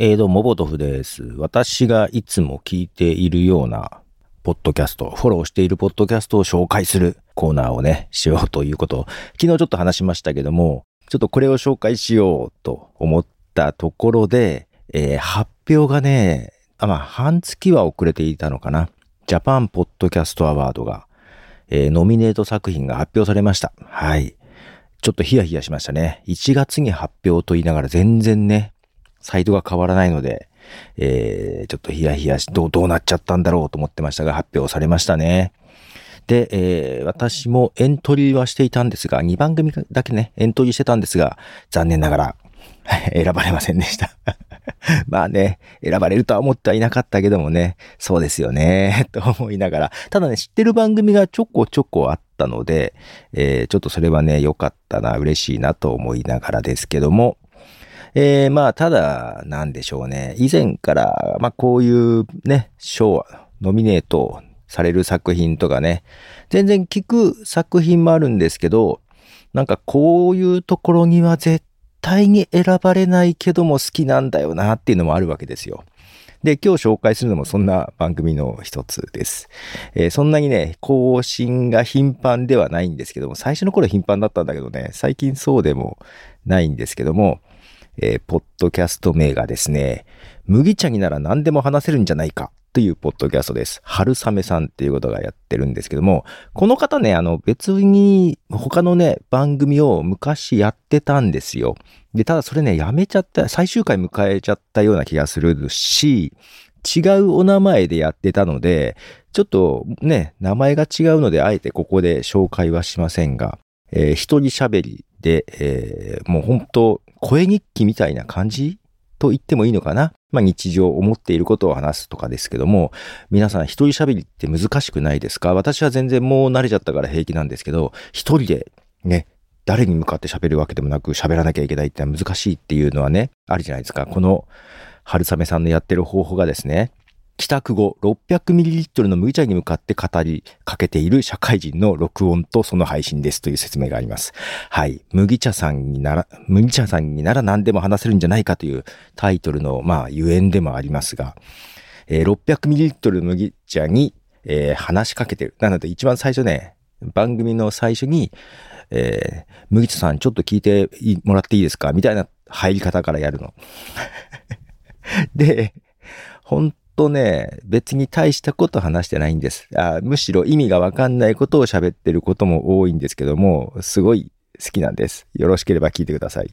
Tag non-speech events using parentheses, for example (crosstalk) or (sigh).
えー、どうも、ボトフです。私がいつも聞いているような、ポッドキャスト、フォローしているポッドキャストを紹介するコーナーをね、しようということを、昨日ちょっと話しましたけども、ちょっとこれを紹介しようと思ったところで、えー、発表がね、あ、まあ、半月は遅れていたのかな。ジャパンポッドキャストアワードが、えー、ノミネート作品が発表されました。はい。ちょっとヒヤヒヤしましたね。1月に発表と言いながら全然ね、サイトが変わらないので、えー、ちょっとヒヤヒヤし、どう、どうなっちゃったんだろうと思ってましたが、発表されましたね。で、えー、私もエントリーはしていたんですが、2番組だけね、エントリーしてたんですが、残念ながら、(laughs) 選ばれませんでした (laughs) まあね、選ばれるとは思ってはいなかったけどもね、そうですよね、(laughs) と思いながら、ただね、知ってる番組がちょこちょこあったので、えー、ちょっとそれはね、良かったな、嬉しいなと思いながらですけども、えー、まあ、ただ、なんでしょうね。以前から、まあ、こういうね、賞、ノミネートされる作品とかね、全然聞く作品もあるんですけど、なんかこういうところには絶対に選ばれないけども好きなんだよなっていうのもあるわけですよ。で、今日紹介するのもそんな番組の一つです。えー、そんなにね、更新が頻繁ではないんですけども、最初の頃頻繁だったんだけどね、最近そうでもないんですけども、えー、ポッドキャスト名がですね、麦茶になら何でも話せるんじゃないかというポッドキャストです。春雨さんっていうことがやってるんですけども、この方ね、あの別に他のね、番組を昔やってたんですよ。で、ただそれね、やめちゃった、最終回迎えちゃったような気がするし、違うお名前でやってたので、ちょっとね、名前が違うので、あえてここで紹介はしませんが、えー、一人喋りで、えー、もう本当声日記みたいな感じと言ってもいいのかな？まあ日常思っていることを話すとかですけども、皆さん一人喋りって難しくないですか？私は全然もう慣れちゃったから平気なんですけど、一人でね、誰に向かって喋るわけでもなく喋らなきゃいけないって難しいっていうのはね、あるじゃないですか。この春雨さんのやってる方法がですね、帰宅後 600ml の麦茶に向かって語りかけている社会人の録音とその配信ですという説明があります。はい。麦茶さんになら、麦茶さんになら何でも話せるんじゃないかというタイトルの、まあ、ゆえんでもありますが、えー、600ml 麦茶に、えー、話しかけてる。なので一番最初ね、番組の最初に、えー、麦茶さんちょっと聞いてもらっていいですか？みたいな入り方からやるの。(laughs) で、本とね、別に大したこと話してないんです。あむしろ意味がわかんないことを喋ってることも多いんですけども、すごい好きなんです。よろしければ聞いてください。